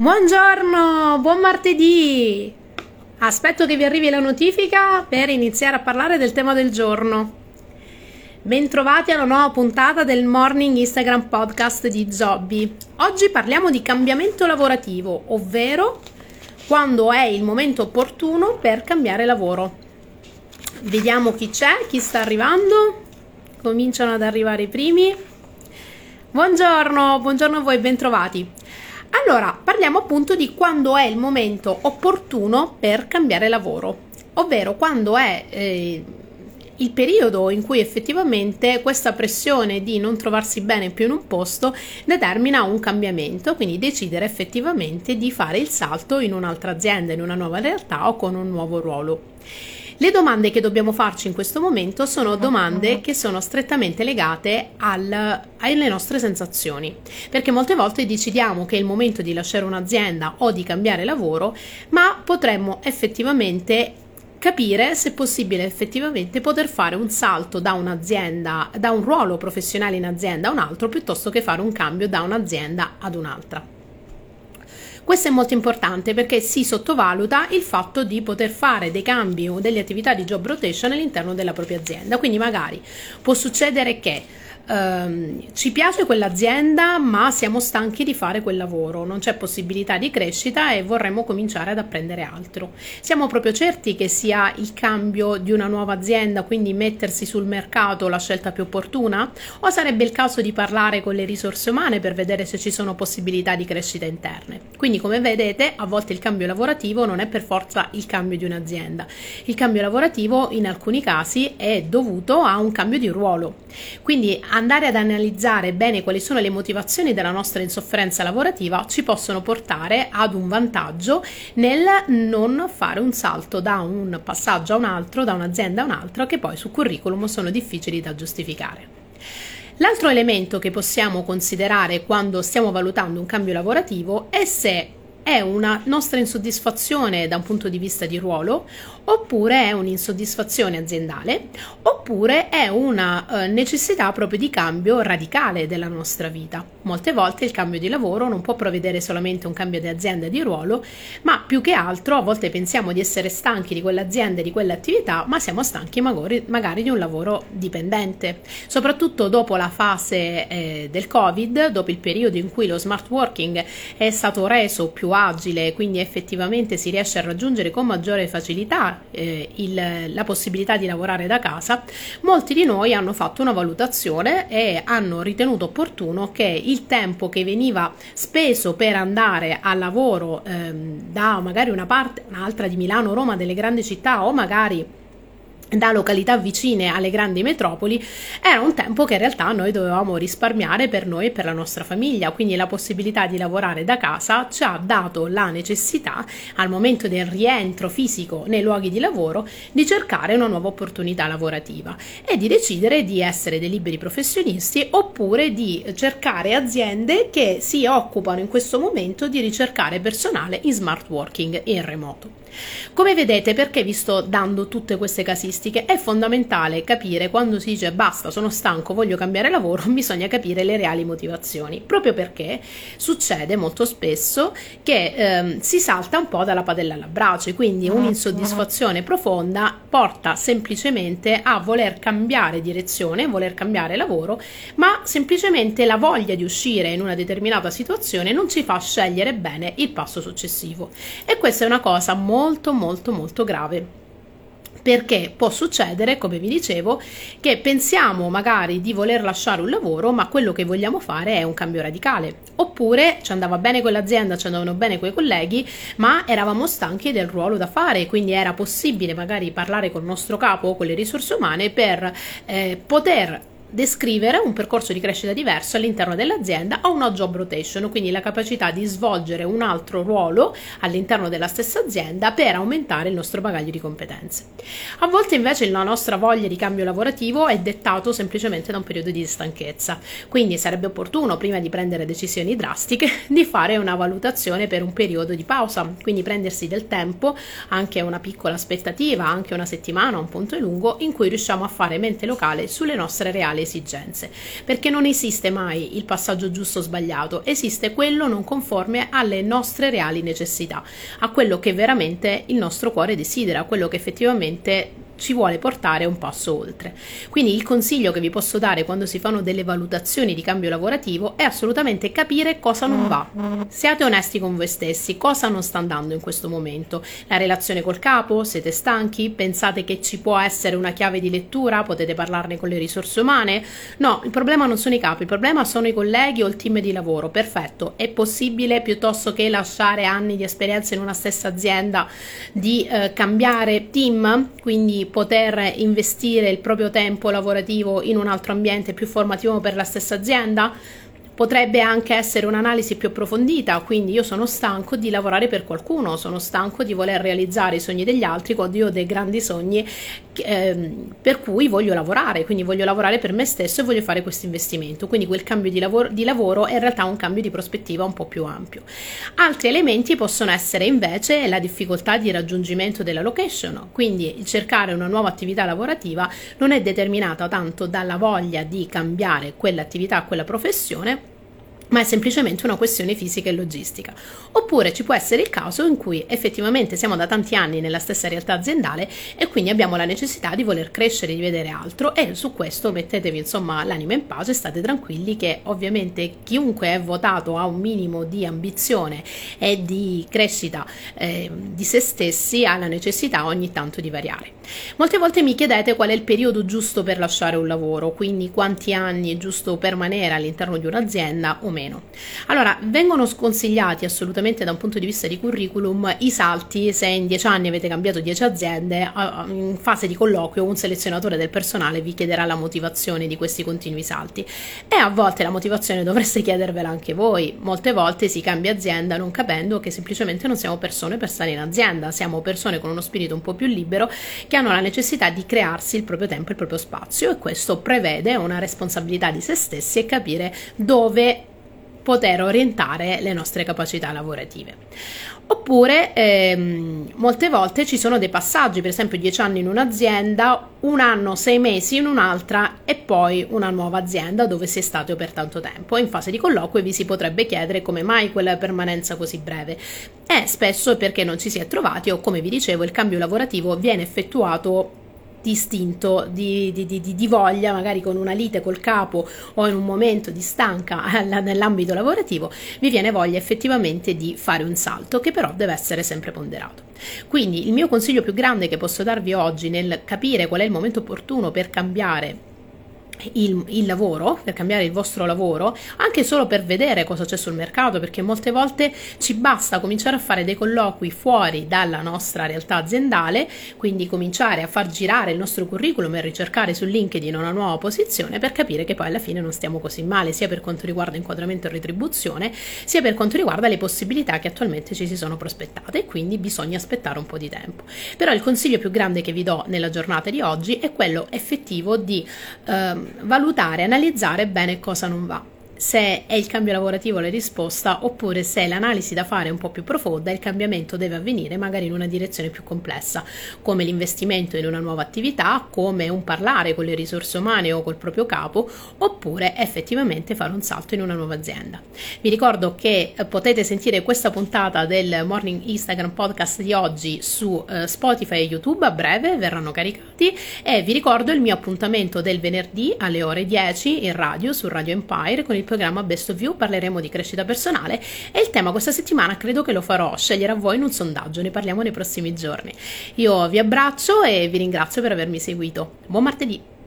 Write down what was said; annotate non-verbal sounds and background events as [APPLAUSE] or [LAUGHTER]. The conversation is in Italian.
Buongiorno, buon martedì! Aspetto che vi arrivi la notifica per iniziare a parlare del tema del giorno. Bentrovati alla nuova puntata del Morning Instagram Podcast di Zobby. Oggi parliamo di cambiamento lavorativo, ovvero quando è il momento opportuno per cambiare lavoro. Vediamo chi c'è, chi sta arrivando. Cominciano ad arrivare i primi. Buongiorno, buongiorno a voi, bentrovati. Allora, parliamo appunto di quando è il momento opportuno per cambiare lavoro, ovvero quando è eh, il periodo in cui effettivamente questa pressione di non trovarsi bene più in un posto determina un cambiamento, quindi decidere effettivamente di fare il salto in un'altra azienda, in una nuova realtà o con un nuovo ruolo. Le domande che dobbiamo farci in questo momento sono domande che sono strettamente legate al, alle nostre sensazioni, perché molte volte decidiamo che è il momento di lasciare un'azienda o di cambiare lavoro, ma potremmo effettivamente capire se è possibile effettivamente poter fare un salto da un'azienda, da un ruolo professionale in azienda a un altro, piuttosto che fare un cambio da un'azienda ad un'altra. Questo è molto importante perché si sottovaluta il fatto di poter fare dei cambi o delle attività di job rotation all'interno della propria azienda. Quindi magari può succedere che ehm, ci piace quell'azienda ma siamo stanchi di fare quel lavoro, non c'è possibilità di crescita e vorremmo cominciare ad apprendere altro. Siamo proprio certi che sia il cambio di una nuova azienda, quindi mettersi sul mercato la scelta più opportuna? O sarebbe il caso di parlare con le risorse umane per vedere se ci sono possibilità di crescita interne? Quindi come vedete a volte il cambio lavorativo non è per forza il cambio di un'azienda. Il cambio lavorativo in alcuni casi è dovuto a un cambio di ruolo. Quindi andare ad analizzare bene quali sono le motivazioni della nostra insofferenza lavorativa ci possono portare ad un vantaggio nel non fare un salto da un passaggio a un altro, da un'azienda a un'altra, che poi sul curriculum sono difficili da giustificare. L'altro elemento che possiamo considerare quando stiamo valutando un cambio lavorativo è se è una nostra insoddisfazione da un punto di vista di ruolo, oppure è un'insoddisfazione aziendale, oppure è una eh, necessità proprio di cambio radicale della nostra vita. Molte volte il cambio di lavoro non può prevedere solamente un cambio di azienda e di ruolo, ma più che altro a volte pensiamo di essere stanchi di quell'azienda e di quell'attività, ma siamo stanchi magari, magari di un lavoro dipendente. Soprattutto dopo la fase eh, del Covid, dopo il periodo in cui lo smart working è stato reso più agile, quindi effettivamente si riesce a raggiungere con maggiore facilità eh, il, la possibilità di lavorare da casa, molti di noi hanno fatto una valutazione e hanno ritenuto opportuno che il tempo che veniva speso per andare al lavoro ehm, da magari una parte, un'altra di Milano, Roma, delle grandi città o magari da località vicine alle grandi metropoli era un tempo che in realtà noi dovevamo risparmiare per noi e per la nostra famiglia, quindi la possibilità di lavorare da casa ci ha dato la necessità al momento del rientro fisico nei luoghi di lavoro di cercare una nuova opportunità lavorativa e di decidere di essere dei liberi professionisti oppure di cercare aziende che si occupano in questo momento di ricercare personale in smart working e in remoto. Come vedete, perché vi sto dando tutte queste casistiche? È fondamentale capire quando si dice basta, sono stanco, voglio cambiare lavoro, [LAUGHS] bisogna capire le reali motivazioni, proprio perché succede molto spesso che ehm, si salta un po' dalla padella alla brace, quindi ah, un'insoddisfazione profonda porta semplicemente a voler cambiare direzione, voler cambiare lavoro, ma semplicemente la voglia di uscire in una determinata situazione non ci fa scegliere bene il passo successivo. E questa è una cosa molto molto molto grave perché può succedere, come vi dicevo, che pensiamo magari di voler lasciare un lavoro, ma quello che vogliamo fare è un cambio radicale. Oppure ci andava bene quell'azienda, ci andavano bene quei colleghi, ma eravamo stanchi del ruolo da fare, quindi era possibile magari parlare con il nostro capo o con le risorse umane per eh, poter descrivere un percorso di crescita diverso all'interno dell'azienda o una job rotation, quindi la capacità di svolgere un altro ruolo all'interno della stessa azienda per aumentare il nostro bagaglio di competenze. A volte invece la nostra voglia di cambio lavorativo è dettato semplicemente da un periodo di stanchezza, quindi sarebbe opportuno prima di prendere decisioni drastiche [LAUGHS] di fare una valutazione per un periodo di pausa, quindi prendersi del tempo, anche una piccola aspettativa, anche una settimana, un punto lungo in cui riusciamo a fare mente locale sulle nostre reali reali esigenze, perché non esiste mai il passaggio giusto o sbagliato, esiste quello non conforme alle nostre reali necessità, a quello che veramente il nostro cuore desidera, quello che effettivamente ci vuole portare un passo oltre. Quindi il consiglio che vi posso dare quando si fanno delle valutazioni di cambio lavorativo è assolutamente capire cosa non va. Siate onesti con voi stessi, cosa non sta andando in questo momento. La relazione col capo, siete stanchi, pensate che ci può essere una chiave di lettura, potete parlarne con le risorse umane? No, il problema non sono i capi, il problema sono i colleghi o il team di lavoro. Perfetto, è possibile piuttosto che lasciare anni di esperienza in una stessa azienda di eh, cambiare team, quindi poter investire il proprio tempo lavorativo in un altro ambiente più formativo per la stessa azienda? Potrebbe anche essere un'analisi più approfondita, quindi io sono stanco di lavorare per qualcuno, sono stanco di voler realizzare i sogni degli altri quando io ho dei grandi sogni eh, per cui voglio lavorare, quindi voglio lavorare per me stesso e voglio fare questo investimento. Quindi quel cambio di lavoro, di lavoro è in realtà un cambio di prospettiva un po' più ampio. Altri elementi possono essere invece la difficoltà di raggiungimento della location, quindi cercare una nuova attività lavorativa non è determinata tanto dalla voglia di cambiare quell'attività, quella professione, ma è semplicemente una questione fisica e logistica. Oppure ci può essere il caso in cui effettivamente siamo da tanti anni nella stessa realtà aziendale e quindi abbiamo la necessità di voler crescere, di vedere altro e su questo mettetevi insomma l'anima in pace, state tranquilli che ovviamente chiunque è votato a un minimo di ambizione e di crescita eh, di se stessi ha la necessità ogni tanto di variare. Molte volte mi chiedete qual è il periodo giusto per lasciare un lavoro, quindi quanti anni è giusto permanere all'interno di un'azienda o meno. Allora, vengono sconsigliati assolutamente da un punto di vista di curriculum i salti se in dieci anni avete cambiato dieci aziende, in fase di colloquio un selezionatore del personale vi chiederà la motivazione di questi continui salti e a volte la motivazione dovreste chiedervela anche voi. Molte volte si cambia azienda non capendo che semplicemente non siamo persone per stare in azienda, siamo persone con uno spirito un po' più libero che hanno la necessità di crearsi il proprio tempo, il proprio spazio e questo prevede una responsabilità di se stessi e capire dove poter orientare le nostre capacità lavorative. Oppure ehm, molte volte ci sono dei passaggi, per esempio 10 anni in un'azienda, un anno, 6 mesi in un'altra e poi una nuova azienda dove si è stato per tanto tempo. In fase di colloquio vi si potrebbe chiedere come mai quella permanenza così breve. E spesso perché non ci si è trovati o come vi dicevo il cambio lavorativo viene effettuato distinto di, di, di, di, voglia, magari con una lite col capo o in un momento di stanca [LAUGHS] nell'ambito lavorativo, vi viene voglia effettivamente di fare un salto che però deve essere sempre ponderato. Quindi il mio consiglio più grande che posso darvi oggi nel capire qual è il momento opportuno per cambiare il, il, lavoro, per cambiare il vostro lavoro, anche solo per vedere cosa c'è sul mercato, perché molte volte ci basta cominciare a fare dei colloqui fuori dalla nostra realtà aziendale, quindi cominciare a far girare il nostro curriculum e ricercare su LinkedIn una nuova posizione per capire che poi alla fine non stiamo così male, sia per quanto riguarda inquadramento e retribuzione, sia per quanto riguarda le possibilità che attualmente ci si sono prospettate e quindi bisogna aspettare un po' di tempo. Però il consiglio più grande che vi do nella giornata di oggi è quello effettivo di ehm, valutare, analizzare bene cosa non va se è il cambio lavorativo la risposta oppure se l'analisi da fare è un po' più profonda il cambiamento deve avvenire magari in una direzione più complessa come l'investimento in una nuova attività come un parlare con le risorse umane o col proprio capo oppure effettivamente fare un salto in una nuova azienda. Vi ricordo che eh, potete sentire questa puntata del Morning Instagram podcast di oggi su uh, Spotify e YouTube a breve verranno caricati e vi ricordo il mio appuntamento del venerdì alle ore 10 in radio su Radio Empire con il programma Best of You parleremo di crescita personale e il tema questa settimana credo che lo farò scegliere a voi in un sondaggio, ne parliamo nei prossimi giorni. Io vi abbraccio e vi ringrazio per avermi seguito. Buon martedì!